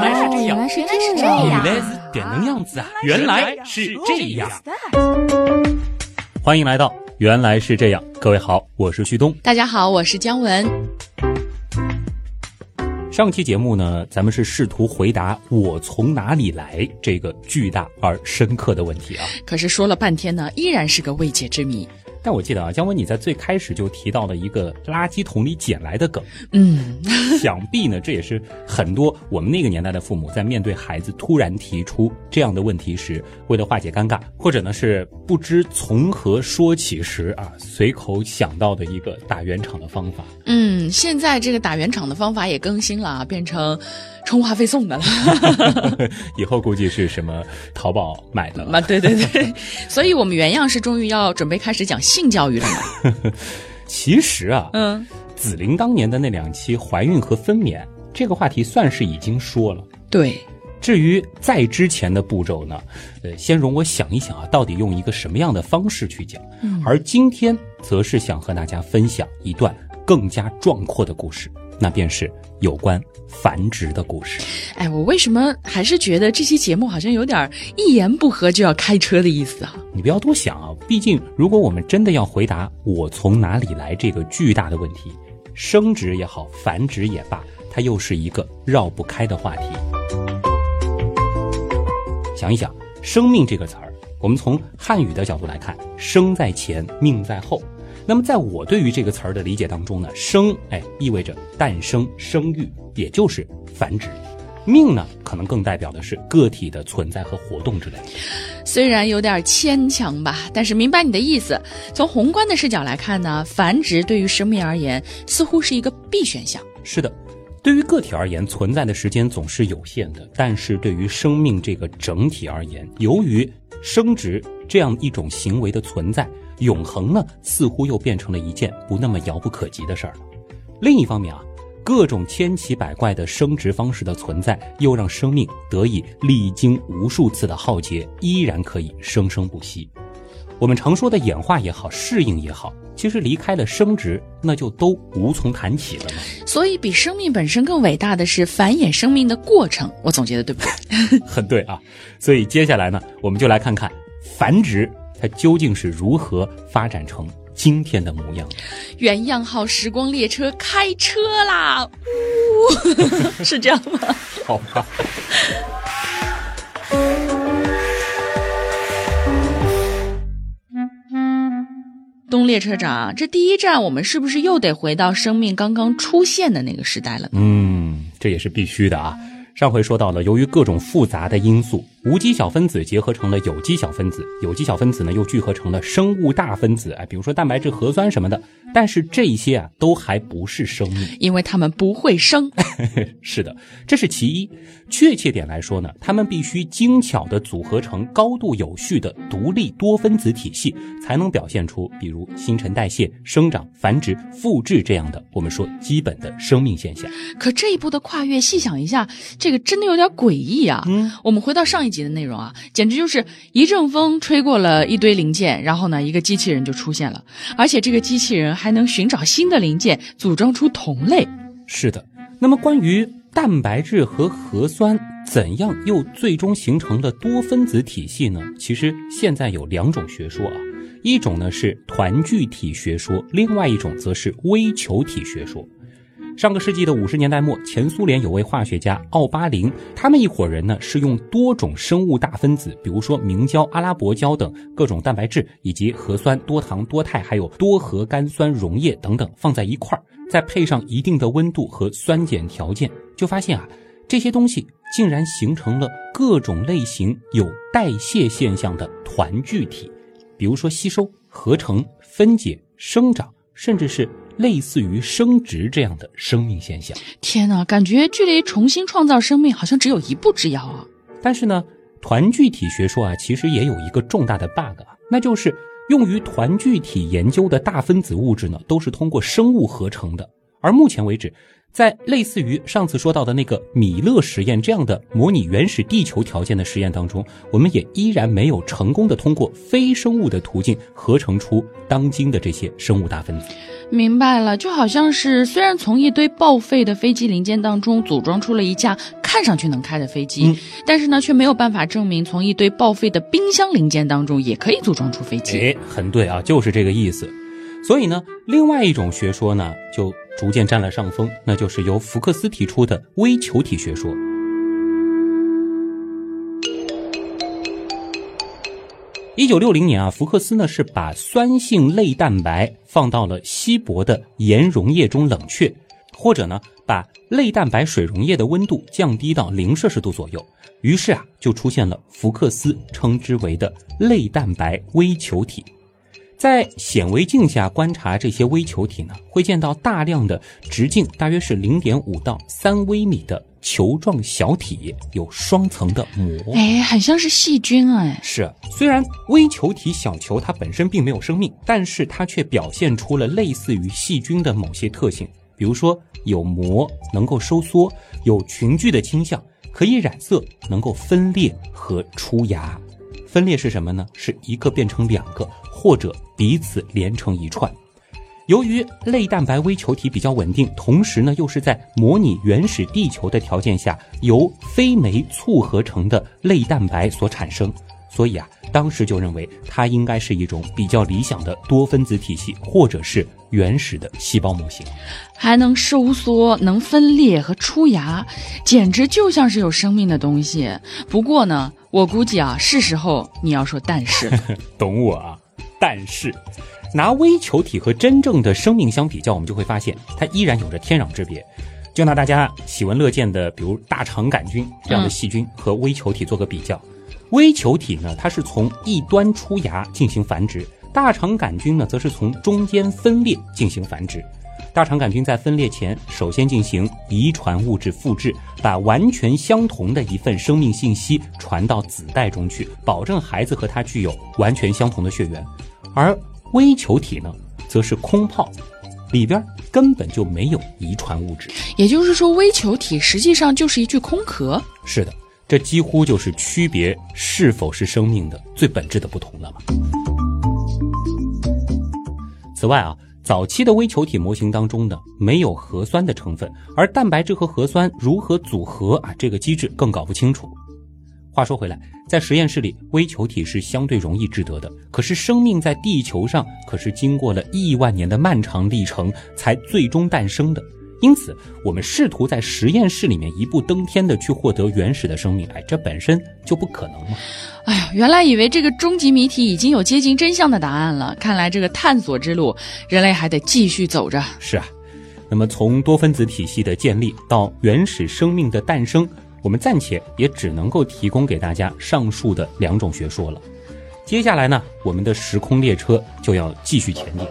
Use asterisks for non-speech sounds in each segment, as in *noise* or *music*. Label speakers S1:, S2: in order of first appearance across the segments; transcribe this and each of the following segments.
S1: 原来是这样，
S2: 原来是这样，
S1: 原来是这能样子啊！原来是这样。欢迎来到《原来是这样》，各位好，我是旭东。
S2: 大家好，我是姜文。
S1: 上期节目呢，咱们是试图回答“我从哪里来”这个巨大而深刻的问题啊。
S2: 可是说了半天呢，依然是个未解之谜。
S1: 但我记得啊，姜文你在最开始就提到了一个垃圾桶里捡来的梗，
S2: 嗯，
S1: 想必呢这也是很多我们那个年代的父母在面对孩子突然提出这样的问题时，为了化解尴尬，或者呢是不知从何说起时啊，随口想到的一个打圆场的方法。
S2: 嗯，现在这个打圆场的方法也更新了啊，变成充话费送的了。*laughs*
S1: 以后估计是什么淘宝买的了。
S2: 啊，对对对，所以我们原样是终于要准备开始讲性教育了嘛。*laughs*
S1: 其实啊，
S2: 嗯，
S1: 紫菱当年的那两期怀孕和分娩这个话题算是已经说了。
S2: 对，
S1: 至于在之前的步骤呢，呃，先容我想一想啊，到底用一个什么样的方式去讲。
S2: 嗯
S1: 而今天则是想和大家分享一段更加壮阔的故事，那便是有关繁殖的故事。
S2: 哎，我为什么还是觉得这期节目好像有点一言不合就要开车的意思啊？
S1: 你不要多想啊，毕竟如果我们真的要回答“我从哪里来”这个巨大的问题，生殖也好，繁殖也罢，它又是一个绕不开的话题。想一想，“生命”这个词儿，我们从汉语的角度来看，“生在前，命在后”。那么，在我对于这个词儿的理解当中呢，“生”哎意味着诞生、生育，也就是繁殖；“命”呢，可能更代表的是个体的存在和活动之类的。
S2: 虽然有点牵强吧，但是明白你的意思。从宏观的视角来看呢，繁殖对于生命而言似乎是一个必选项。
S1: 是的，对于个体而言，存在的时间总是有限的；但是对于生命这个整体而言，由于生殖这样一种行为的存在，永恒呢似乎又变成了一件不那么遥不可及的事儿了。另一方面啊，各种千奇百怪的生殖方式的存在，又让生命得以历经无数次的浩劫，依然可以生生不息。我们常说的演化也好，适应也好，其实离开了生殖，那就都无从谈起了嘛。
S2: 所以，比生命本身更伟大的是繁衍生命的过程。我总结的对不对？
S1: 很 *laughs* 对啊，所以接下来呢，我们就来看看繁殖它究竟是如何发展成今天的模样。
S2: 原样号时光列车开车啦！呜，*laughs* 是这样吗？
S1: 好吧。
S2: 东列车长，这第一站我们是不是又得回到生命刚刚出现的那个时代了呢？
S1: 嗯，这也是必须的啊。上回说到了，由于各种复杂的因素，无机小分子结合成了有机小分子，有机小分子呢又聚合成了生物大分子，哎，比如说蛋白质、核酸什么的。但是这些啊，都还不是生命，
S2: 因为它们不会生。*laughs*
S1: 是的，这是其一。确切点来说呢，它们必须精巧地组合成高度有序的独立多分子体系，才能表现出比如新陈代谢、生长、繁殖、复制这样的我们说基本的生命现象。
S2: 可这一步的跨越，细想一下，这个真的有点诡异啊！
S1: 嗯，
S2: 我们回到上一集的内容啊，简直就是一阵风吹过了一堆零件，然后呢，一个机器人就出现了，而且这个机器人还能寻找新的零件，组装出同类。
S1: 是的。那么关于蛋白质和核酸怎样又最终形成了多分子体系呢？其实现在有两种学说啊，一种呢是团聚体学说，另外一种则是微球体学说。上个世纪的五十年代末，前苏联有位化学家奥巴林，他们一伙人呢是用多种生物大分子，比如说明胶、阿拉伯胶等各种蛋白质，以及核酸、多糖、多肽，还有多核苷酸溶液等等放在一块儿，再配上一定的温度和酸碱条件，就发现啊，这些东西竟然形成了各种类型有代谢现象的团聚体，比如说吸收、合成、分解、生长，甚至是类似于生殖这样的生命现象。
S2: 天哪，感觉距离重新创造生命好像只有一步之遥啊！
S1: 但是呢，团聚体学说啊，其实也有一个重大的 bug 啊，那就是用于团聚体研究的大分子物质呢，都是通过生物合成的，而目前为止。在类似于上次说到的那个米勒实验这样的模拟原始地球条件的实验当中，我们也依然没有成功的通过非生物的途径合成出当今的这些生物大分子。
S2: 明白了，就好像是虽然从一堆报废的飞机零件当中组装出了一架看上去能开的飞机，
S1: 嗯
S2: 但是呢，却没有办法证明从一堆报废的冰箱零件当中也可以组装出飞机。
S1: 哎，很对啊，就是这个意思。所以呢，另外一种学说呢，就逐渐占了上风，那就是由福克斯提出的微球体学说。一九六零年啊，福克斯呢是把酸性类蛋白放到了稀薄的盐溶液中冷却，或者呢把类蛋白水溶液的温度降低到零摄氏度左右，于是啊就出现了福克斯称之为的类蛋白微球体。在显微镜下观察这些微球体呢，会见到大量的直径大约是零点五到三微米的球状小体，有双层的膜。
S2: 哎，很像是细菌哎。
S1: 是，虽然微球体小球它本身并没有生命，但是它却表现出了类似于细菌的某些特性，比如说有膜，能够收缩，有群聚的倾向，可以染色，能够分裂和出芽。分裂是什么呢？是一个变成两个，或者彼此连成一串。由于类蛋白微球体比较稳定，同时呢又是在模拟原始地球的条件下由非酶促合成的类蛋白所产生，所以啊，当时就认为它应该是一种比较理想的多分子体系，或者是原始的细胞模型。
S2: 还能收缩、能分裂和出芽，简直就像是有生命的东西。不过呢，我估计啊，是时候你要说但是。*laughs*
S1: 懂我啊？但是，拿微球体和真正的生命相比较，我们就会发现它依然有着天壤之别。就拿大家喜闻乐见的，比如大肠杆菌这样的细菌和微球体做个比较。微球体呢，它是从一端出芽进行繁殖；大肠杆菌呢，则是从中间分裂进行繁殖。大肠杆菌在分裂前，首先进行遗传物质复制，把完全相同的一份生命信息传到子代中去，保证孩子和它具有完全相同的血缘。而微球体呢，则是空泡，里边根本就没有遗传物质。
S2: 也就是说，微球体实际上就是一具空壳。
S1: 是的，这几乎就是区别是否是生命的最本质的不同了嘛。此外啊，早期的微球体模型当中呢，没有核酸的成分，而蛋白质和核酸如何组合啊，这个机制更搞不清楚。话说回来，在实验室里，微球体是相对容易制得的。可是生命在地球上可是经过了亿万年的漫长历程才最终诞生的。因此，我们试图在实验室里面一步登天的去获得原始的生命，哎，这本身就不可能嘛。
S2: 哎呀，原来以为这个终极谜题已经有接近真相的答案了，看来这个探索之路，人类还得继续走着。
S1: 是啊，那么从多分子体系的建立到原始生命的诞生，我们暂且也只能够提供给大家上述的两种学说了。接下来呢，我们的时空列车就要继续前进。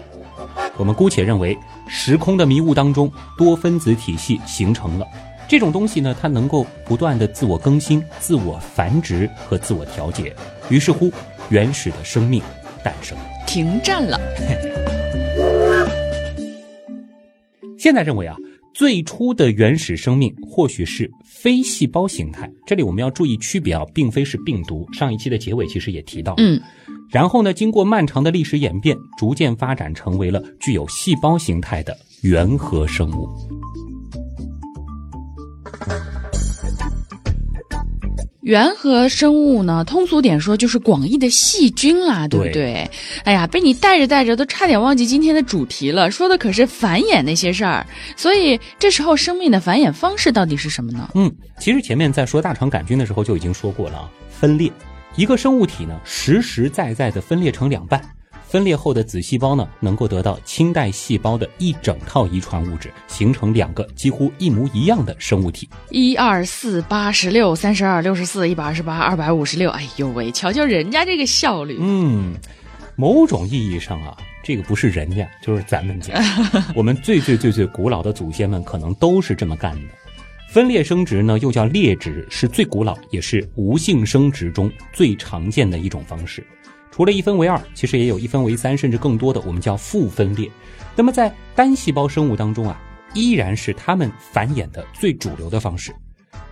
S1: 我们姑且认为，时空的迷雾当中，多分子体系形成了。这种东西呢，它能够不断的自我更新、自我繁殖和自我调节。于是乎，原始的生命诞生。
S2: 停战了。*laughs*
S1: 现在认为啊，最初的原始生命或许是非细胞形态。这里我们要注意区别啊，并非是病毒。上一期的结尾其实也提到。
S2: 嗯，
S1: 然后呢，经过漫长的历史演变，逐渐发展成为了具有细胞形态的原核生物。
S2: 原核生物呢，通俗点说就是广义的细菌啦，对不对？
S1: 对
S2: 哎呀，被你带着带着，都差点忘记今天的主题了，说的可是繁衍那些事儿。所以这时候生命的繁衍方式到底是什么呢？
S1: 嗯，其实前面在说大肠杆菌的时候就已经说过了啊，分裂，一个生物体呢实实在在的分裂成两半。分裂后的子细胞呢，能够得到亲代细胞的一整套遗传物质，形成两个几乎一模一样的生物体。
S2: 一二四八十六三十二六十四一百二十八二百五十六，哎呦喂，瞧瞧人家这个效率。
S1: 嗯，某种意义上啊，这个不是人家，就是咱们家。*laughs* 我们最最最最古老的祖先们可能都是这么干的。分裂生殖呢，又叫裂殖，是最古老也是无性生殖中最常见的一种方式。除了一分为二，其实也有一分为三，甚至更多的，我们叫复分裂。那么在单细胞生物当中啊，依然是它们繁衍的最主流的方式。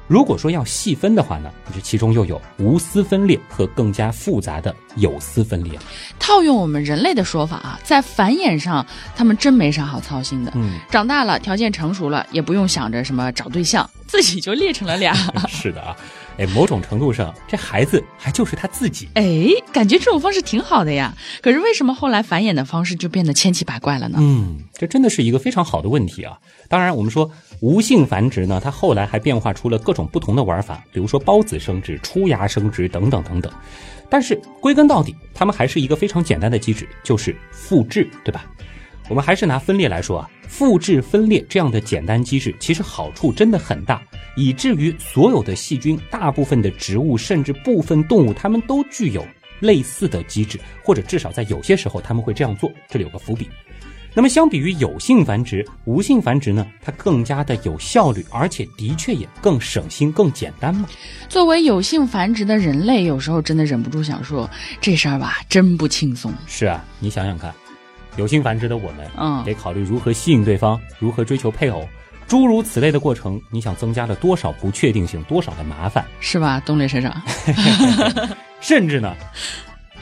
S1: 如果说要细分的话呢，这其中又有无丝分裂和更加复杂的有丝分裂。
S2: 套用我们人类的说法啊，在繁衍上，他们真没啥好操心的。
S1: 嗯，
S2: 长大了，条件成熟了，也不用想着什么找对象，自己就裂成了俩。*laughs*
S1: 是的啊，哎，某种程度上，这孩子还就是他自己。
S2: 哎，感觉这种方式挺好的呀。可是为什么后来繁衍的方式就变得千奇百怪了呢？
S1: 嗯，这真的是一个非常好的问题啊。当然，我们说无性繁殖呢，它后来还变化出了各种不同的玩法，比如说孢子生殖、出芽生殖等等等等。但是归根到底，它们还是一个非常简单的机制，就是复制，对吧？我们还是拿分裂来说啊，复制分裂这样的简单机制，其实好处真的很大，以至于所有的细菌、大部分的植物，甚至部分动物，它们都具有类似的机制，或者至少在有些时候他们会这样做。这里有个伏笔。那么相比于有性繁殖，无性繁殖呢，它更加的有效率，而且的确也更省心、更简单嘛。
S2: 作为有性繁殖的人类，有时候真的忍不住想说，这事儿吧，真不轻松。
S1: 是啊，你想想看，有性繁殖的我们，
S2: 嗯
S1: 得考虑如何吸引对方，如何追求配偶，诸如此类的过程，你想增加了多少不确定性，多少的麻烦，
S2: 是吧，东雷先生？*laughs*
S1: 甚至呢。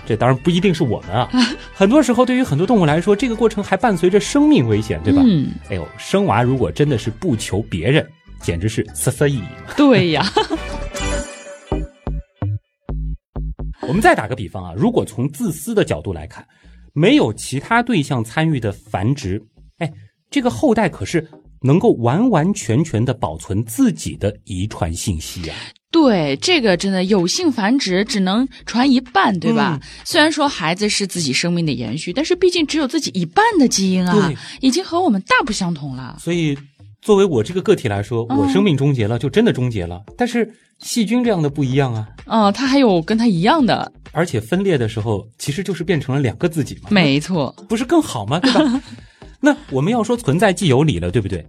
S1: 这当然不一定是我们啊，*laughs* 很多时候对于很多动物来说，这个过程还伴随着生命危险，对吧？
S2: 嗯，
S1: 哎呦，生娃如果真的是不求别人，简直是瑟瑟意义。
S2: 对呀。*laughs*
S1: 我们再打个比方啊，如果从自私的角度来看，没有其他对象参与的繁殖，哎，这个后代可是能够完完全全的保存自己的遗传信息啊。
S2: 对，这个真的有性繁殖只能传一半，对吧？
S1: 嗯
S2: 虽然说孩子是自己生命的延续，但是毕竟只有自己一半的基因啊，已经和我们大不相同了。
S1: 所以，作为我这个个体来说，我生命终结了，就真的终结了。但是细菌这样的不一样啊，
S2: 啊，它还有跟它一样的，
S1: 而且分裂的时候，其实就是变成了两个自己嘛，
S2: 没错。
S1: 不是更好吗？对吧？*laughs* 那我们要说存在既有理了，对不对？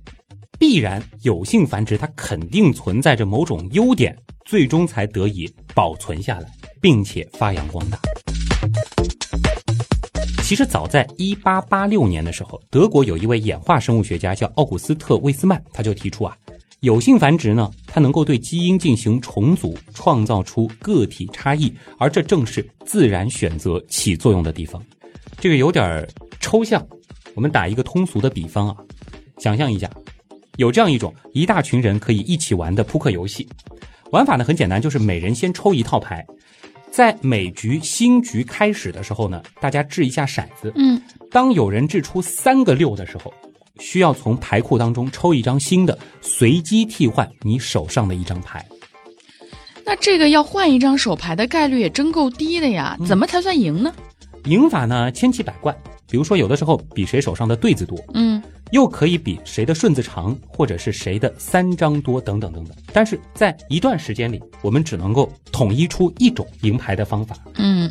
S1: 必然有性繁殖，它肯定存在着某种优点，最终才得以保存下来，并且发扬光大。其实早在一八八六年的时候，德国有一位演化生物学家叫奥古斯特·魏斯曼，他就提出啊，有性繁殖呢，它能够对基因进行重组，创造出个体差异，而这正是自然选择起作用的地方。这个有点儿抽象，我们打一个通俗的比方啊，想象一下，有这样一种一大群人可以一起玩的扑克游戏，玩法呢很简单，就是每人先抽一套牌，在每局新局开始的时候呢，大家掷一下骰子，
S2: 嗯，
S1: 当有人掷出三个六的时候，需要从牌库当中抽一张新的，随机替换你手上的一张牌。
S2: 那这个要换一张手牌的概率也真够低的呀，怎么才算赢呢？
S1: 赢法呢千奇百怪，比如说有的时候比谁手上的对子多，
S2: 嗯，
S1: 又可以比谁的顺子长，或者是谁的三张多，等等等等。但是在一段时间里，我们只能够统一出一种赢牌的方法。
S2: 嗯，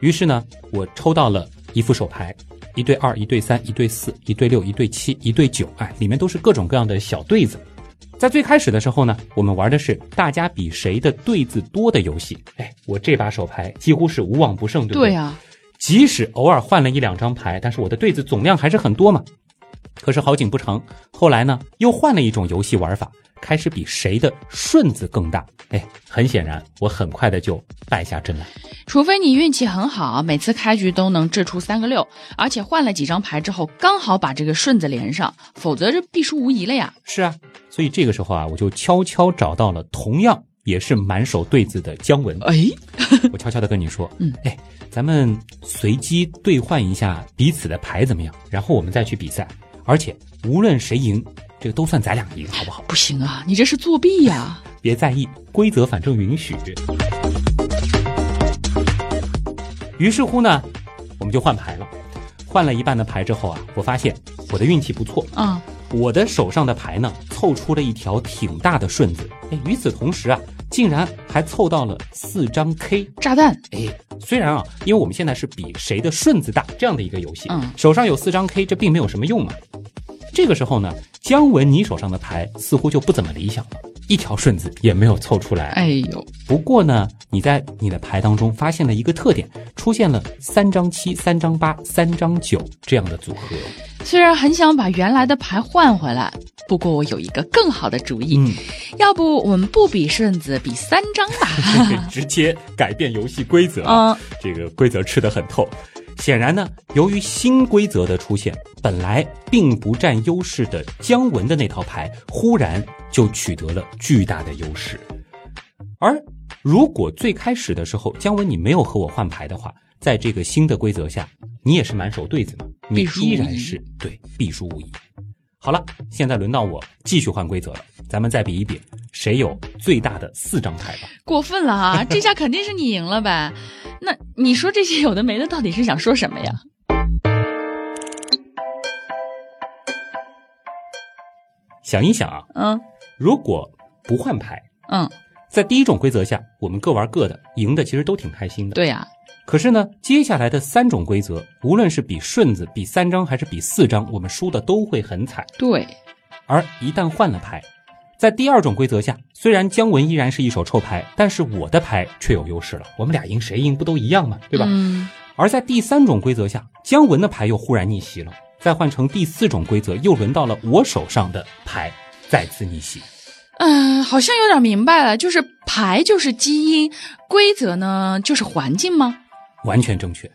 S1: 于是呢，我抽到了一副手牌，一对二，一对三，一对四，一对六，一对七，一对九，哎，里面都是各种各样的小对子。在最开始的时候呢，我们玩的是大家比谁的对子多的游戏。哎，我这把手牌几乎是无往不胜，对不对？
S2: 对呀、
S1: 即使偶尔换了一两张牌，但是我的对子总量还是很多嘛。可是好景不长，后来呢又换了一种游戏玩法，开始比谁的顺子更大。哎，很显然我很快的就败下阵来。
S2: 除非你运气很好，每次开局都能掷出三个六，而且换了几张牌之后刚好把这个顺子连上，否则这必输无疑了呀。
S1: 是啊，所以这个时候啊，我就悄悄找到了同样也是满手对子的姜文，
S2: 哎，*laughs*
S1: 我悄悄的跟你说，
S2: 嗯，
S1: 哎，咱们随机兑换一下彼此的牌怎么样？然后我们再去比赛，而且无论谁赢，这个都算咱俩赢，好不好？
S2: 不行啊，你这是作弊呀！
S1: 别在意，规则反正允许。于是乎呢，我们就换牌了。换了一半的牌之后啊，我发现我的运气不错，
S2: 啊、
S1: 我的手上的牌呢凑出了一条挺大的顺子。哎，与此同时啊，竟然还凑到了四张 K。
S2: 炸弹，
S1: 哎，虽然啊，因为我们现在是比谁的顺子大这样的一个游戏，
S2: 嗯
S1: 手上有四张 K，这并没有什么用嘛。这个时候呢，姜文你手上的牌似乎就不怎么理想了。一条顺子也没有凑出来。
S2: 哎呦，
S1: 不过呢，你在你的牌当中发现了一个特点，出现了三张七、三张八、三张九这样的组合。
S2: 虽然很想把原来的牌换回来，不过我有一个更好的主意，
S1: 嗯，
S2: 要不我们不比顺子，比三张吧？*laughs*
S1: 直接改变游戏规则。
S2: 嗯，
S1: 这个规则吃得很透。显然呢，由于新规则的出现，本来并不占优势的姜文的那套牌，忽然就取得了巨大的优势。而如果最开始的时候姜文你没有和我换牌的话，在这个新的规则下，你也是满手对子嘛，你依然是对必输无疑。好了，现在轮到我继续换规则了，咱们再比一比谁有最大的四张牌吧。
S2: 过分了啊！*laughs* 这下肯定是你赢了呗？那你说这些有的没的，到底是想说什么呀？
S1: 想一想啊，
S2: 嗯
S1: 如果不换牌，
S2: 嗯，
S1: 在第一种规则下，我们各玩各的，赢的其实都挺开心的。
S2: 对呀、
S1: 可是呢，接下来的三种规则，无论是比顺子、比三张还是比四张，我们输的都会很惨。
S2: 对，
S1: 而一旦换了牌，在第二种规则下，虽然姜文依然是一手臭牌，但是我的牌却有优势了。我们俩赢谁赢不都一样吗？对吧？
S2: 嗯，
S1: 而在第三种规则下，姜文的牌又忽然逆袭了。再换成第四种规则，又轮到了我手上的牌再次逆袭。
S2: 嗯、好像有点明白了，就是牌就是基因，规则呢就是环境吗？
S1: 完全正确。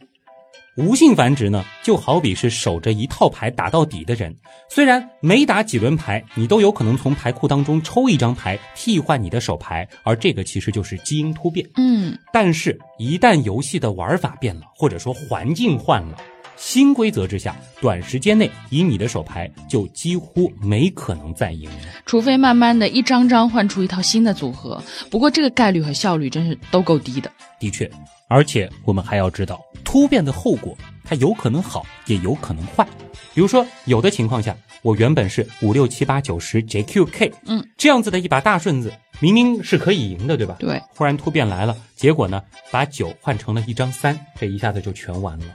S1: 无性繁殖呢，就好比是守着一套牌打到底的人，虽然每打几轮牌，你都有可能从牌库当中抽一张牌替换你的手牌，而这个其实就是基因突变。
S2: 嗯，
S1: 但是，一旦游戏的玩法变了，或者说环境换了，新规则之下，短时间内以你的手牌就几乎没可能再赢了。
S2: 除非慢慢的一张张换出一套新的组合，不过这个概率和效率真是都够低的。
S1: 的确，而且我们还要知道，突变的后果，它有可能好，也有可能坏。比如说，有的情况下，我原本是五六七八九十 JQK，
S2: 嗯，
S1: 这样子的一把大顺子，明明是可以赢的，对吧？
S2: 对，
S1: 忽然突变来了，结果呢，把九换成了一张三，这一下子就全完了。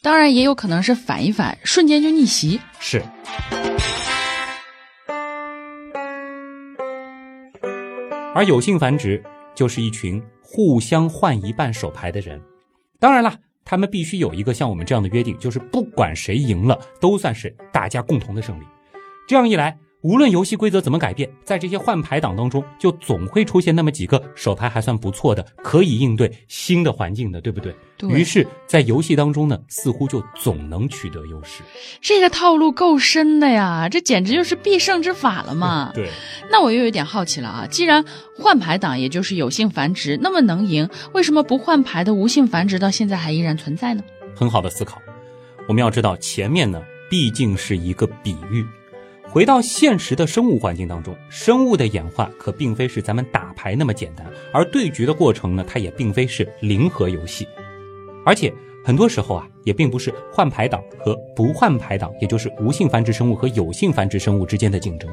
S2: 当然也有可能是反一反，瞬间就逆袭。
S1: 是。而有性繁殖就是一群互相换一半手牌的人，当然了，他们必须有一个像我们这样的约定，就是不管谁赢了，都算是大家共同的胜利。这样一来，无论游戏规则怎么改变，在这些换牌党当中，就总会出现那么几个手牌还算不错的，可以应对新的环境的，对不对？
S2: 对
S1: 于是，在游戏当中呢，似乎就总能取得优势。
S2: 这个套路够深的呀，这简直就是必胜之法了嘛。
S1: 对。
S2: 那我又有点好奇了啊，既然换牌党也就是有性繁殖那么能赢，为什么不换牌的无性繁殖到现在还依然存在呢？
S1: 很好的思考。我们要知道，前面呢毕竟是一个比喻，回到现实的生物环境当中，生物的演化可并非是咱们打牌那么简单，而对局的过程呢，它也并非是零和游戏，而且很多时候啊，也并不是换牌党和不换牌党，也就是无性繁殖生物和有性繁殖生物之间的竞争。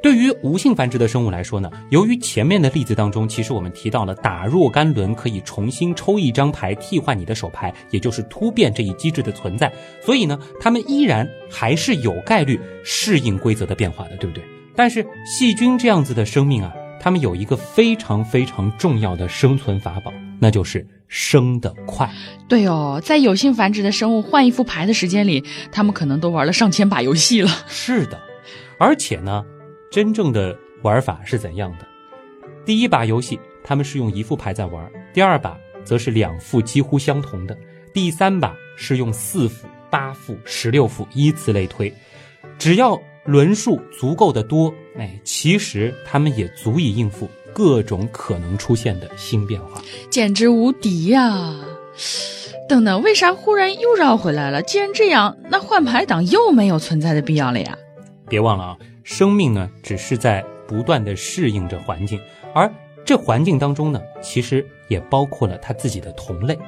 S1: 对于无性繁殖的生物来说呢，由于前面的例子当中，其实我们提到了打若干轮可以重新抽一张牌替换你的手牌，也就是突变这一机制的存在，所以呢，它们依然还是有概率适应规则的变化的，对不对？但是细菌这样子的生命啊，它们有一个非常非常重要的生存法宝，那就是生得快。
S2: 对哦，在有性繁殖的生物换一副牌的时间里，他们可能都玩了上千把游戏了。
S1: 是的，而且呢，真正的玩法是怎样的？第一把游戏，他们是用一副牌在玩；第二把则是两副几乎相同的；第三把是用四副、八副、十六副，依次类推。只要轮数足够的多，哎，其实他们也足以应付各种可能出现的新变化。
S2: 简直无敌呀！等等，为啥忽然又绕回来了？既然这样，那换牌党又没有存在的必要了呀？
S1: 别忘了啊，生命呢只是在不断的适应着环境，而这环境当中呢，其实也包括了它自己的同类。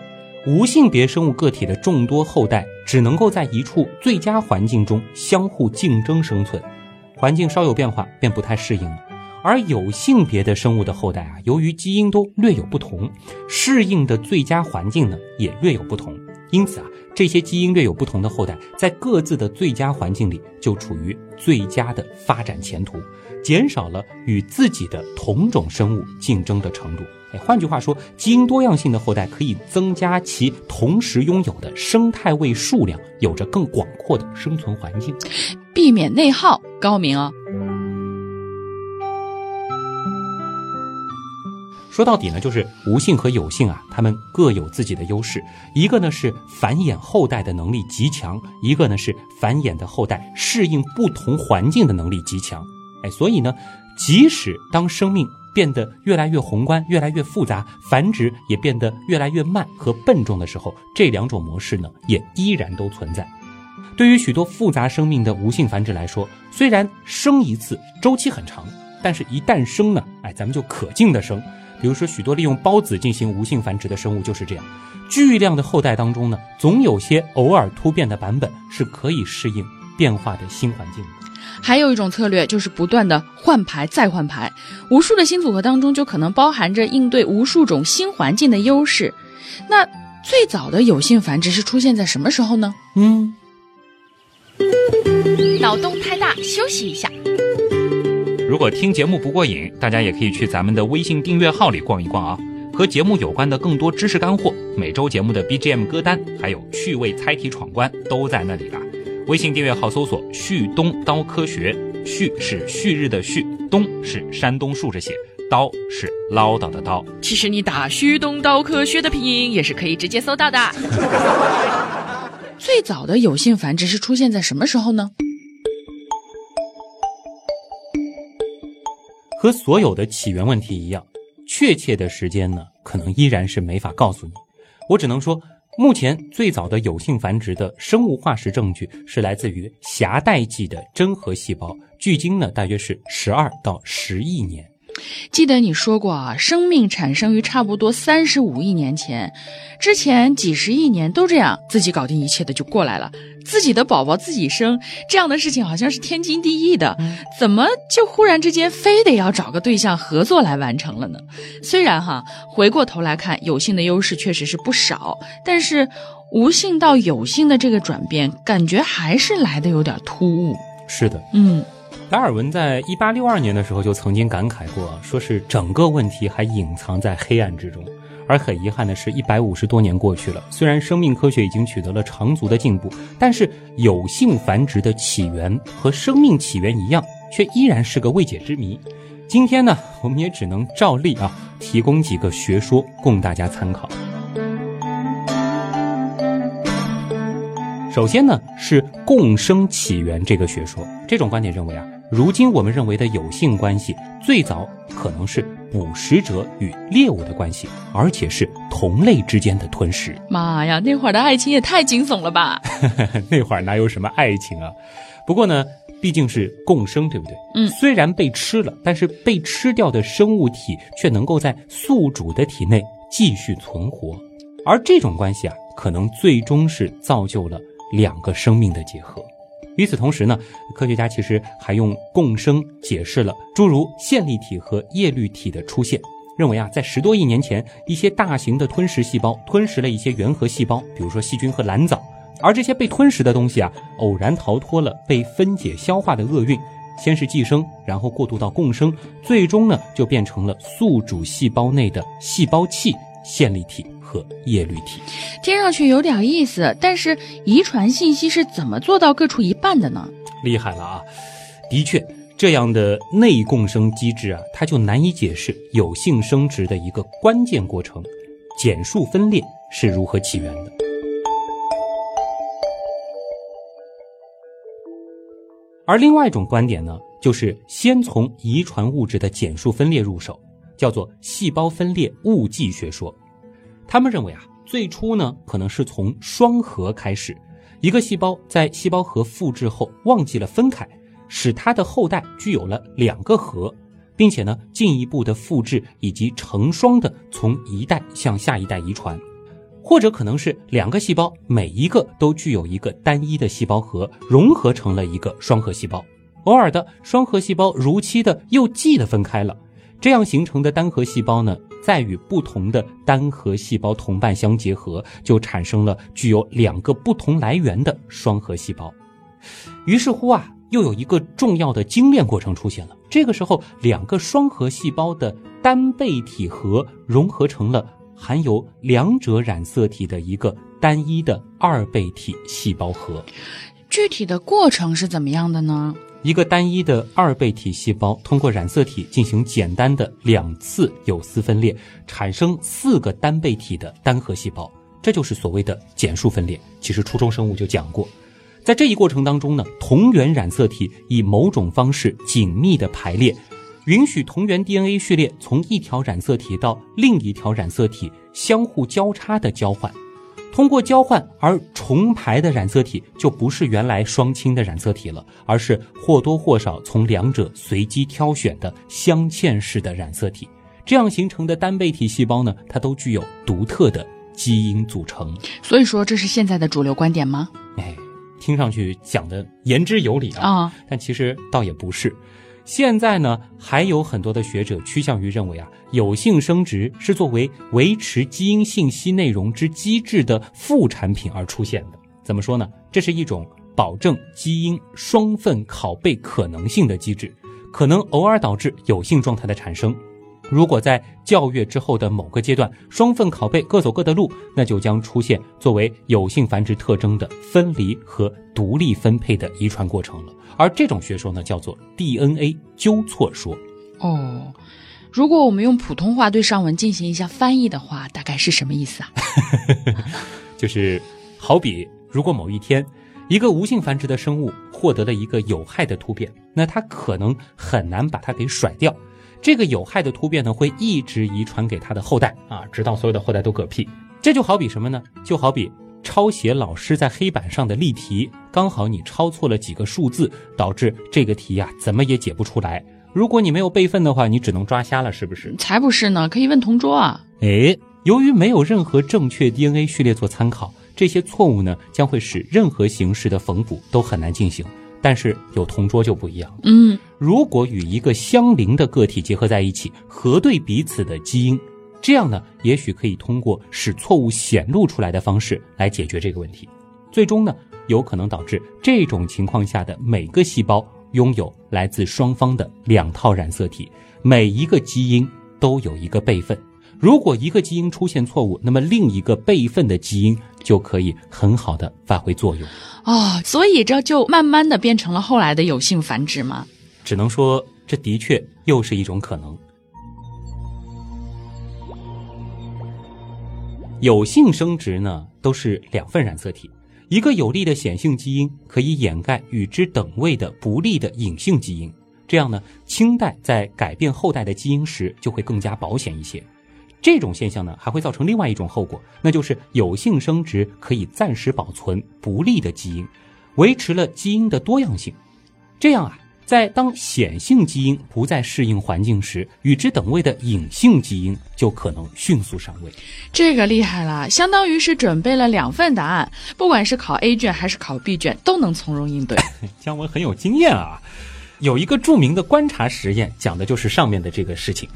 S1: 无性别生物个体的众多后代只能够在一处最佳环境中相互竞争生存，环境稍有变化便不太适应了。而有性别的生物的后代啊，由于基因都略有不同，适应的最佳环境呢也略有不同，因此啊，这些基因略有不同的后代在各自的最佳环境里就处于最佳的发展前途，减少了与自己的同种生物竞争的程度。哎，换句话说，基因多样性的后代可以增加其同时拥有的生态位数量，有着更广阔的生存环境，
S2: 避免内耗，高明啊！
S1: 说到底呢，就是无性和有性啊，它们各有自己的优势。一个呢是繁衍后代的能力极强，一个呢是繁衍的后代适应不同环境的能力极强。哎，所以呢，即使当生命变得越来越宏观、越来越复杂，繁殖也变得越来越慢和笨重的时候，这两种模式呢，也依然都存在。对于许多复杂生命的无性繁殖来说，虽然生一次周期很长，但是一旦生呢，哎，咱们就可劲的生。比如说，许多利用孢子进行无性繁殖的生物就是这样。巨量的后代当中呢，总有些偶尔突变的版本是可以适应变化的新环境的。
S2: 还有一种策略就是不断的换牌再换牌，无数的新组合当中就可能包含着应对无数种新环境的优势。那最早的有性繁殖是出现在什么时候呢？
S1: 嗯，
S2: 脑洞太大，休息一下。
S1: 如果听节目不过瘾，大家也可以去咱们的微信订阅号里逛一逛啊，和节目有关的更多知识干货，每周节目的 BGM 歌单，还有趣味猜题闯关都在那里了。微信订阅号搜索“旭东刀科学”，旭是旭日的旭，东是山东竖着写，刀是唠叨的刀。
S2: 其实你打“旭东刀科学”的拼音也是可以直接搜到的。*laughs* 最早的有性繁殖是出现在什么时候呢？
S1: 和所有的起源问题一样，确切的时间呢，可能依然是没法告诉你。我只能说，目前最早的有性繁殖的生物化石证据是来自于狭带纪的真核细胞，距今呢大约是十二到十亿年。
S2: 记得你说过啊，生命产生于差不多三十五亿年前，之前几十亿年都这样，自己搞定一切的就过来了，自己的宝宝自己生，这样的事情好像是天经地义的，怎么就忽然之间非得要找个对象合作来完成了呢？虽然哈，回过头来看，有性的优势确实是不少，但是无性到有性的这个转变，感觉还是来的有点突兀。
S1: 是的，
S2: 嗯。
S1: 达尔文在一八六二年的时候就曾经感慨过，说是整个问题还隐藏在黑暗之中。而很遗憾的是，一百五十多年过去了，虽然生命科学已经取得了长足的进步，但是有性繁殖的起源和生命起源一样，却依然是个未解之谜。今天呢，我们也只能照例啊，提供几个学说供大家参考。首先呢，是共生起源这个学说，这种观点认为啊。如今我们认为的有性关系，最早可能是捕食者与猎物的关系，而且是同类之间的吞食。
S2: 妈呀，那会儿的爱情也太惊悚了吧！*laughs*
S1: 那会儿哪有什么爱情啊？不过呢，毕竟是共生，对不对？
S2: 嗯。
S1: 虽然被吃了，但是被吃掉的生物体却能够在宿主的体内继续存活，而这种关系啊，可能最终是造就了两个生命的结合。与此同时呢，科学家其实还用共生解释了诸如线粒体和叶绿体的出现，认为啊，在十多亿年前，一些大型的吞食细胞吞食了一些原核细胞，比如说细菌和蓝藻，而这些被吞食的东西啊，偶然逃脱了被分解消化的厄运，先是寄生，然后过渡到共生，最终呢，就变成了宿主细胞内的细胞器线粒体。和叶绿体，
S2: 听上去有点意思，但是遗传信息是怎么做到各处一半的呢？
S1: 厉害了啊！的确，这样的内共生机制啊，它就难以解释有性生殖的一个关键过程——减数分裂是如何起源的。而另外一种观点呢，就是先从遗传物质的减数分裂入手，叫做细胞分裂误记学说。他们认为啊，最初呢，可能是从双核开始，一个细胞在细胞核复制后忘记了分开，使它的后代具有了两个核，并且呢，进一步的复制以及成双的从一代向下一代遗传，或者可能是两个细胞每一个都具有一个单一的细胞核，融合成了一个双核细胞，偶尔的双核细胞如期的又继的分开了，这样形成的单核细胞呢，再与不同的单核细胞同伴相结合，就产生了具有两个不同来源的双核细胞。于是乎啊，又有一个重要的精炼过程出现了。这个时候，两个双核细胞的单倍体核融合成了含有两者染色体的一个单一的二倍体细胞核。
S2: 具体的过程是怎么样的呢？
S1: 一个单一的二倍体细胞通过染色体进行简单的两次有丝分裂，产生四个单倍体的单核细胞，这就是所谓的减数分裂。其实初中生物就讲过。在这一过程当中呢，同源染色体以某种方式紧密的排列，允许同源 DNA 序列从一条染色体到另一条染色体相互交叉的交换。通过交换而重排的染色体就不是原来双亲的染色体了，而是或多或少从两者随机挑选的镶嵌式的染色体。这样形成的单倍体细胞呢，它都具有独特的基因组成。
S2: 所以说，这是现在的主流观点吗？
S1: 哎。听上去讲的言之有理啊，但其实倒也不是。现在呢，还有很多的学者趋向于认为啊，有性生殖是作为维持基因信息内容之机制的副产品而出现的。怎么说呢？这是一种保证基因双份拷贝可能性的机制，可能偶尔导致有性状态的产生。如果在校阅之后的某个阶段，双份拷贝各走各的路，那就将出现作为有性繁殖特征的分离和独立分配的遗传过程了。而这种学说呢，叫做 DNA 纠错说。
S2: 哦，如果我们用普通话对上文进行一下翻译的话，大概是什么意思啊？*laughs*
S1: 就是好比，如果某一天，一个无性繁殖的生物获得了一个有害的突变，那它可能很难把它给甩掉。这个有害的突变呢，会一直遗传给它的后代啊，直到所有的后代都嗝屁。这就好比什么呢？就好比抄写老师在黑板上的例题，刚好你抄错了几个数字，导致这个题呀怎么也解不出来。如果你没有备份的话，你只能抓瞎了，是不是？
S2: 才不是呢，可以问同桌啊。
S1: 诶，由于没有任何正确 DNA 序列做参考，这些错误呢将会使任何形式的缝补都很难进行。但是有同桌就不一样，
S2: 嗯，
S1: 如果与一个相邻的个体结合在一起，核对彼此的基因，这样呢，也许可以通过使错误显露出来的方式来解决这个问题。最终呢，有可能导致这种情况下的每个细胞拥有来自双方的两套染色体，每一个基因都有一个备份。如果一个基因出现错误，那么另一个备份的基因就可以很好的发挥作用。
S2: 哦，所以这就慢慢的变成了后来的有性繁殖吗？
S1: 只能说这的确又是一种可能。有性生殖呢，都是两份染色体，一个有利的显性基因可以掩盖与之等位的不利的隐性基因，这样呢，清代在改变后代的基因时就会更加保险一些。这种现象呢，还会造成另外一种后果，那就是有性生殖可以暂时保存不利的基因，维持了基因的多样性。这样啊，在当显性基因不再适应环境时，与之等位的隐性基因就可能迅速上位。
S2: 这个厉害了，相当于是准备了两份答案，不管是考 A 卷还是考 B 卷，都能从容应对。*laughs*
S1: 姜文很有经验啊，有一个著名的观察实验，讲的就是上面的这个事情。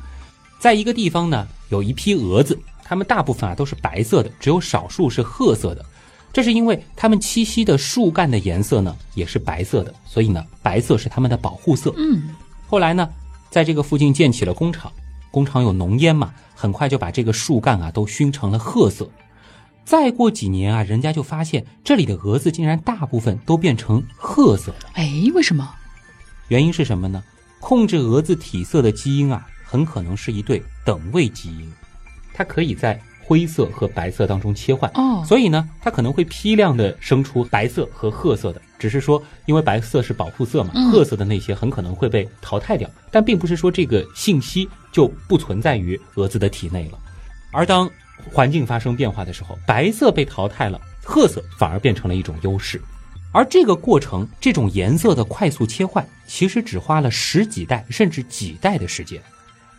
S1: 在一个地方呢，有一批蛾子，它们大部分啊都是白色的，只有少数是褐色的。这是因为它们栖息的树干的颜色呢也是白色的，所以呢白色是它们的保护色。
S2: 嗯，
S1: 后来呢，在这个附近建起了工厂，工厂有浓烟嘛，很快就把这个树干啊都熏成了褐色。再过几年啊，人家就发现这里的蛾子竟然大部分都变成褐色了。
S2: 哎，为什么？
S1: 原因是什么呢？控制蛾子体色的基因啊。很可能是一对等位基因，它可以在灰色和白色当中切换
S2: 哦，
S1: 所以呢，它可能会批量的生出白色和褐色的。只是说，因为白色是保护色嘛，褐色的那些很可能会被淘汰掉。但并不是说这个信息就不存在于蛾子的体内了。而当环境发生变化的时候，白色被淘汰了，褐色反而变成了一种优势。而这个过程，这种颜色的快速切换，其实只花了十几代甚至几代的时间。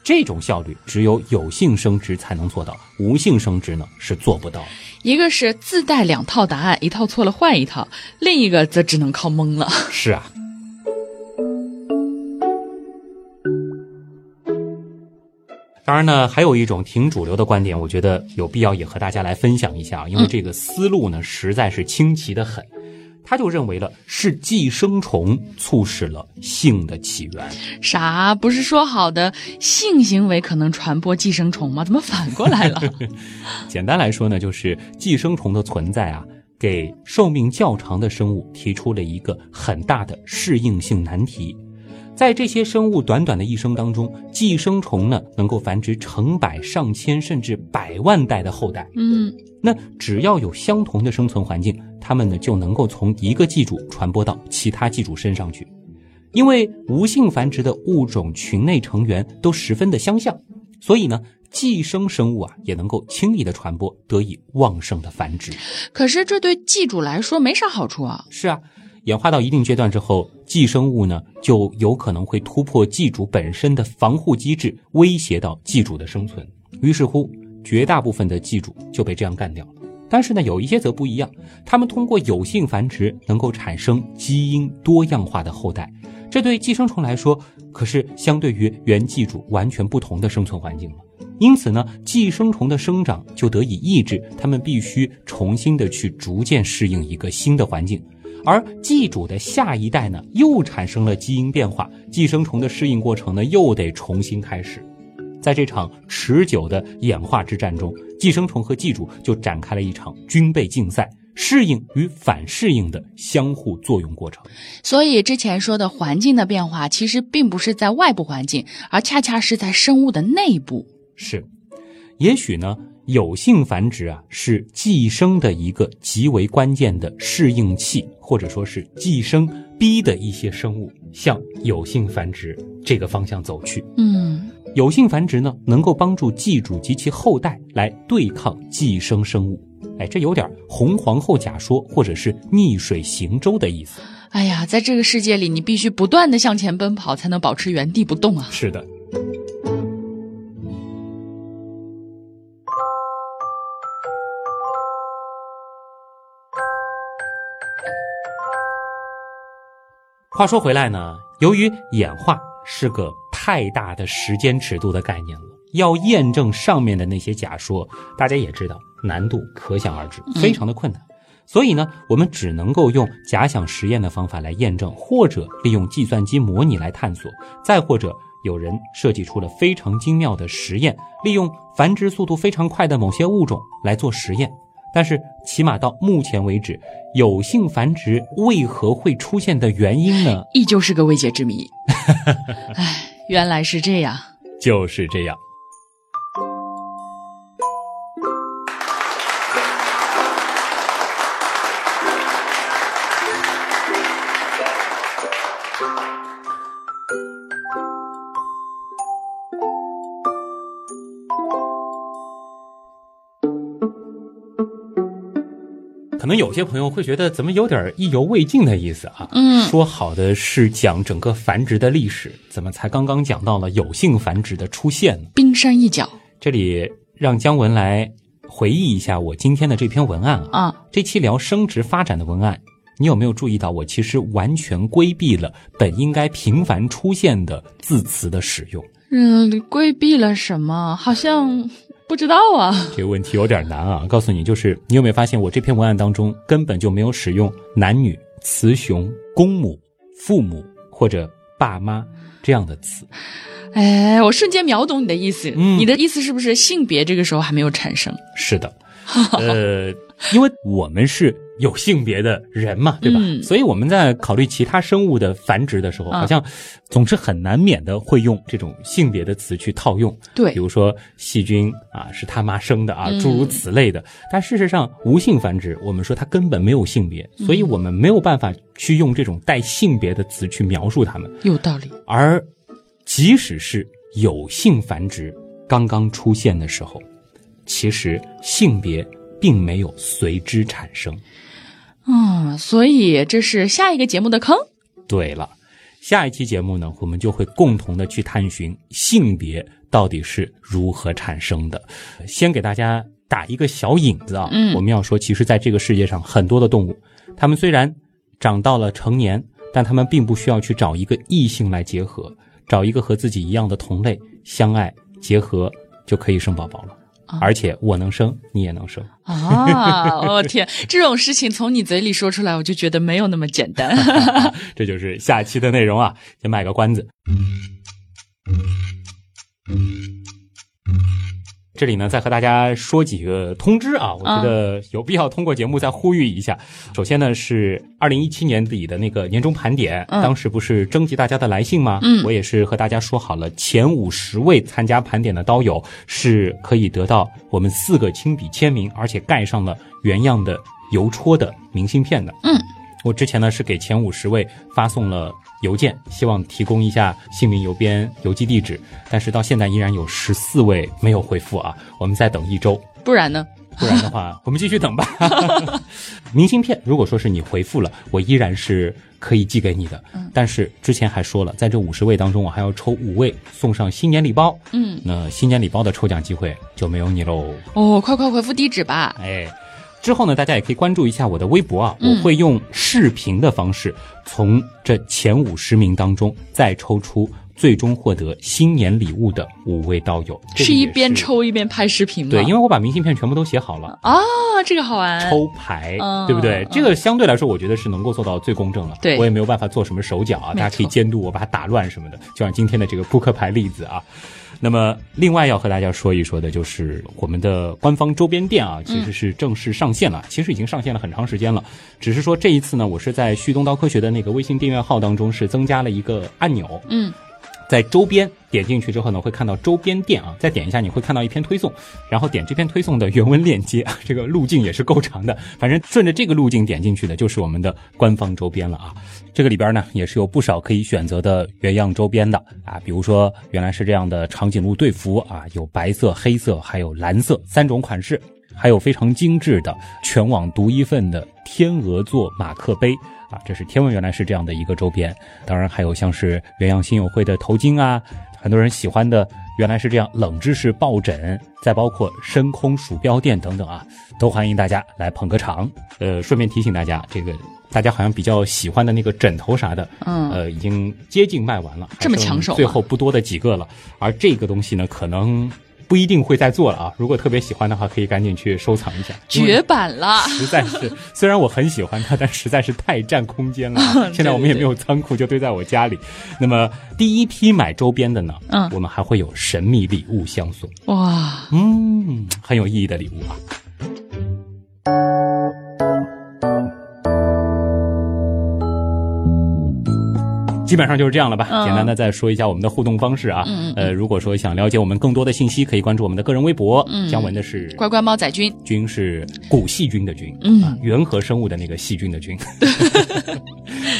S1: 这种效率只有有性生殖才能做到无性生殖呢是做不到。
S2: 一个是自带两套答案一套错了换一套另一个则只能靠蒙了。
S1: 是啊。当然呢还有一种挺主流的观点我觉得有必要也和大家来分享一下因为这个思路呢实在是清奇的很。他就认为了是寄生虫促使了性的起源。
S2: 啥？不是说好的性行为可能传播寄生虫吗？怎么反过来了？*laughs*
S1: 简单来说呢，就是寄生虫的存在啊，给寿命较长的生物提出了一个很大的适应性难题。在这些生物短短的一生当中，寄生虫呢能够繁殖成百上千甚至百万代的后代。
S2: 嗯，
S1: 那只要有相同的生存环境，它们呢就能够从一个寄主传播到其他寄主身上去。因为无性繁殖的物种群内成员都十分的相像，所以呢，寄生生物啊也能够轻易的传播，得以旺盛的繁殖。
S2: 可是这对寄主来说没啥好处啊。
S1: 是啊。演化到一定阶段之后，寄生物呢就有可能会突破寄主本身的防护机制，威胁到寄主的生存。于是乎，绝大部分的寄主就被这样干掉了。但是呢，有一些则不一样，它们通过有性繁殖能够产生基因多样化的后代。这对寄生虫来说，可是相对于原寄主完全不同的生存环境了。因此呢，寄生虫的生长就得以抑制，它们必须重新的去逐渐适应一个新的环境。而寄主的下一代呢，又产生了基因变化，寄生虫的适应过程呢，又得重新开始。在这场持久的演化之战中，寄生虫和寄主就展开了一场军备竞赛，适应与反适应的相互作用过程。
S2: 所以之前说的环境的变化，其实并不是在外部环境，而恰恰是在生物的内部。
S1: 是，也许呢。有性繁殖啊，是寄生的一个极为关键的适应器，或者说是寄生逼的一些生物向有性繁殖这个方向走去。
S2: 嗯，
S1: 有性繁殖呢，能够帮助寄主及其后代来对抗寄生生物。哎，这有点红皇后假说，或者是逆水行舟的意思。
S2: 哎呀，在这个世界里，你必须不断的向前奔跑，才能保持原地不动啊。
S1: 是的。话说回来呢，由于演化是个太大的时间尺度的概念了，要验证上面的那些假说，大家也知道难度可想而知，非常的困难。所以呢，我们只能够用假想实验的方法来验证，或者利用计算机模拟来探索，再或者有人设计出了非常精妙的实验，利用繁殖速度非常快的某些物种来做实验。但是，起码到目前为止，有性繁殖为何会出现的原因呢？*laughs*
S2: 依旧是个未解之谜。唉，原来是这样，
S1: 就是这样。可能有些朋友会觉得怎么有点意犹未尽的意思啊？
S2: 嗯，
S1: 说好的是讲整个繁殖的历史，怎么才刚刚讲到了有性繁殖的出现呢？
S2: 冰山一角。
S1: 这里让姜文来回忆一下我今天的这篇文案啊。
S2: 啊，
S1: 这期聊生殖发展的文案，你有没有注意到我其实完全规避了本应该频繁出现的字词的使用？
S2: 嗯，规避了什么？好像。不知道啊，
S1: 这个问题有点难啊。告诉你，就是你有没有发现，我这篇文案当中根本就没有使用男女、雌雄、公母、父母或者爸妈这样的词。
S2: 哎，我瞬间秒懂你的意思。嗯，你的意思是不是性别这个时候还没有产生？
S1: 是的，呃，因为我们是。有性别的人嘛，对吧？所以我们在考虑其他生物的繁殖的时候，好像总是很难免的会用这种性别的词去套用。
S2: 对，
S1: 比如说细菌啊是他妈生的啊，诸如此类的。但事实上，无性繁殖，我们说它根本没有性别，所以我们没有办法去用这种带性别的词去描述它们。
S2: 有道理。
S1: 而即使是有性繁殖刚刚出现的时候，其实性别并没有随之产生。
S2: 嗯，所以这是下一个节目的坑。
S1: 对了，下一期节目呢，我们就会共同的去探寻性别到底是如何产生的。先给大家打一个小引子啊，
S2: 嗯，
S1: 我们要说，其实在这个世界上，很多的动物，它们虽然长到了成年，但它们并不需要去找一个异性来结合，找一个和自己一样的同类相爱结合就可以生宝宝了。而且我能生，你也能生
S2: 啊！我天，这种事情从你嘴里说出来，我就觉得没有那么简单。*laughs*
S1: 这就是下期的内容啊，先卖个关子。这里呢，再和大家说几个通知啊，我觉得有必要通过节目再呼吁一下。首先呢，是二零一七年底的那个年终盘点，当时不是征集大家的来信吗？嗯，我也是和大家说好了，前五十位参加盘点的刀友是可以得到我们四个亲笔签名，而且盖上了原样的邮戳的明信片的。
S2: 嗯。
S1: 我之前呢是给前五十位发送了邮件，希望提供一下姓名、邮编、邮寄地址，但是到现在依然有十四位没有回复啊，我们再等一周。
S2: 不然呢？
S1: 不然的话，我们继续等吧。*laughs* 明信片，如果说是你回复了，我依然是可以寄给你的。嗯。但是之前还说了，在这五十位当中，我还要抽五位送上新年礼包。嗯。那新年礼包的抽奖机会就没有你喽。
S2: 哦，快快回复地址吧。
S1: 哎。之后呢，大家也可以关注一下我的微博啊，我会用视频的方式，从这前五十名当中再抽出最终获得新年礼物的五位道友。
S2: 是一边抽一边拍视频吗？
S1: 对，因为我把明信片全部都写好了
S2: 啊，这个好玩。
S1: 抽牌，对不对？这个相对来说，我觉得是能够做到最公正了。
S2: 对，
S1: 我也没有办法做什么手脚啊，大家可以监督我把它打乱什么的，就像今天的这个扑克牌例子啊。那么，另外要和大家说一说的，就是我们的官方周边店啊，其实是正式上线了。其实已经上线了很长时间了，只是说这一次呢，我是在旭东刀科学的那个微信订阅号当中是增加了一个按钮。
S2: 嗯。
S1: 在周边点进去之后呢，会看到周边店啊，再点一下你会看到一篇推送，然后点这篇推送的原文链接啊，*laughs* 这个路径也是够长的，反正顺着这个路径点进去的就是我们的官方周边了啊。这个里边呢也是有不少可以选择的原样周边的啊，比如说原来是这样的长颈鹿队服啊，有白色、黑色还有蓝色三种款式，还有非常精致的全网独一份的天鹅座马克杯。啊，这是天文原来是这样的一个周边，当然还有像是原样新友会的头巾啊，很多人喜欢的原来是这样冷知识抱枕，再包括深空鼠标垫等等啊，都欢迎大家来捧个场。呃，顺便提醒大家，这个大家好像比较喜欢的那个枕头啥的，嗯，呃，已经接近卖完了，
S2: 这么抢手，
S1: 最后不多的几个了。而这个东西呢，可能。不一定会再做了啊！如果特别喜欢的话，可以赶紧去收藏一下。
S2: 绝版了，
S1: 实在是，虽然我很喜欢它，但实在是太占空间了。*laughs* 现在我们也没有仓库，就堆在我家里。那么第一批买周边的呢？嗯，我们还会有神秘礼物相送。
S2: 哇，
S1: 嗯，很有意义的礼物啊。基本上就是这样了吧。简单的再说一下我们的互动方式啊。呃，如果说想了解我们更多的信息，可以关注我们的个人微博。姜文的是
S2: 乖乖猫仔君，
S1: 君是古细菌的菌，嗯，原核生物的那个细菌的菌。*laughs*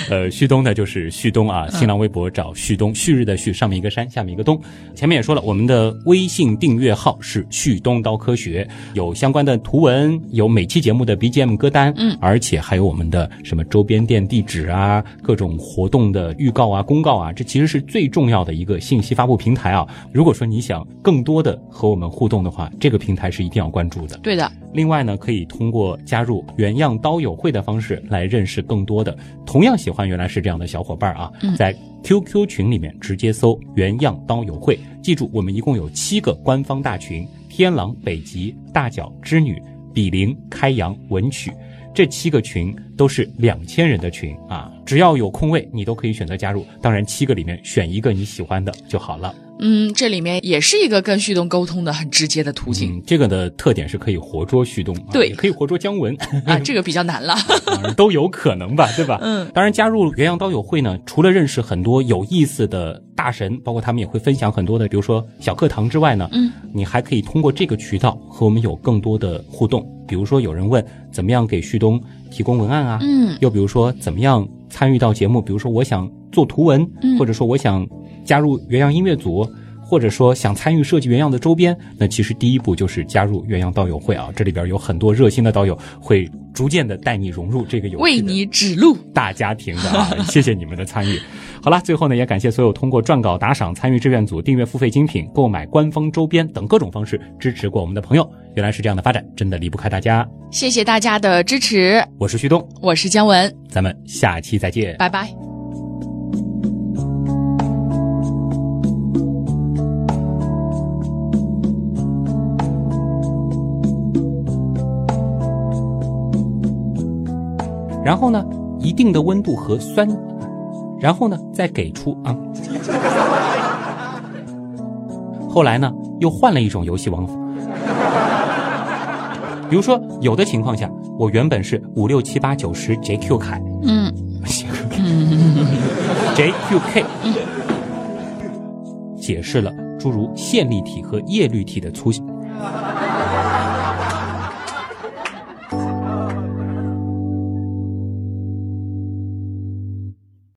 S1: 呃，旭东呢就是旭东啊，新浪微博找旭东，旭日的旭，上面一个山，下面一个东。前面也说了，我们的微信订阅号是旭东刀科学，有相关的图文，有每期节目的 BGM 歌单，嗯，而且还有我们的什么周边店地址啊，各种活动的预告啊、公告啊，这其实是最重要的一个信息发布平台啊。如果说你想更多的和我们互动的话，这个平台是一定要关注的。
S2: 对的。
S1: 另外呢，可以通过加入原样刀友会的方式来认识更多的同样喜欢原来是这样的小伙伴啊，在 QQ 群里面直接搜“原样刀友会”，记住我们一共有七个官方大群：天狼、北极、大角、织女、比邻、开阳、文曲，这七个群都是两千人的群啊，只要有空位，你都可以选择加入。当然，七个里面选一个你喜欢的就好了。
S2: 嗯，这里面也是一个跟旭东沟通的很直接的途径。
S1: 这个的特点是可以活捉旭东，
S2: 对，
S1: 可以活捉姜文 *laughs*
S2: 啊，这个比较难了，*laughs*
S1: 都有可能吧，对吧？嗯，当然加入元阳刀友会呢，除了认识很多有意思的大神，包括他们也会分享很多的，比如说小课堂之外呢，嗯，你还可以通过这个渠道和我们有更多的互动。比如说有人问怎么样给旭东提供文案啊，嗯，又比如说怎么样参与到节目，比如说我想做图文，或者说我想。加入原样音乐组，或者说想参与设计原样的周边，那其实第一步就是加入原样道友会啊！这里边有很多热心的道友，会逐渐的带你融入这个有
S2: 为你指路
S1: 大家庭的啊！谢谢你们的参与。好了，最后呢，也感谢所有通过撰稿打赏、参与志愿组、订阅付费精品、购买官方周边等各种方式支持过我们的朋友。原来是这样的发展，真的离不开大家。
S2: 谢谢大家的支持。
S1: 我是旭东，
S2: 我是姜文，
S1: 咱们下期再见，
S2: 拜拜。
S1: 然后呢，一定的温度和酸，然后呢，再给出啊。*laughs* 后来呢，又换了一种游戏玩法。比如说，有的情况下，我原本是五六七八九十 JQ 凯，
S2: 嗯，*laughs*
S1: JQK，解释了诸如线粒体和叶绿体的粗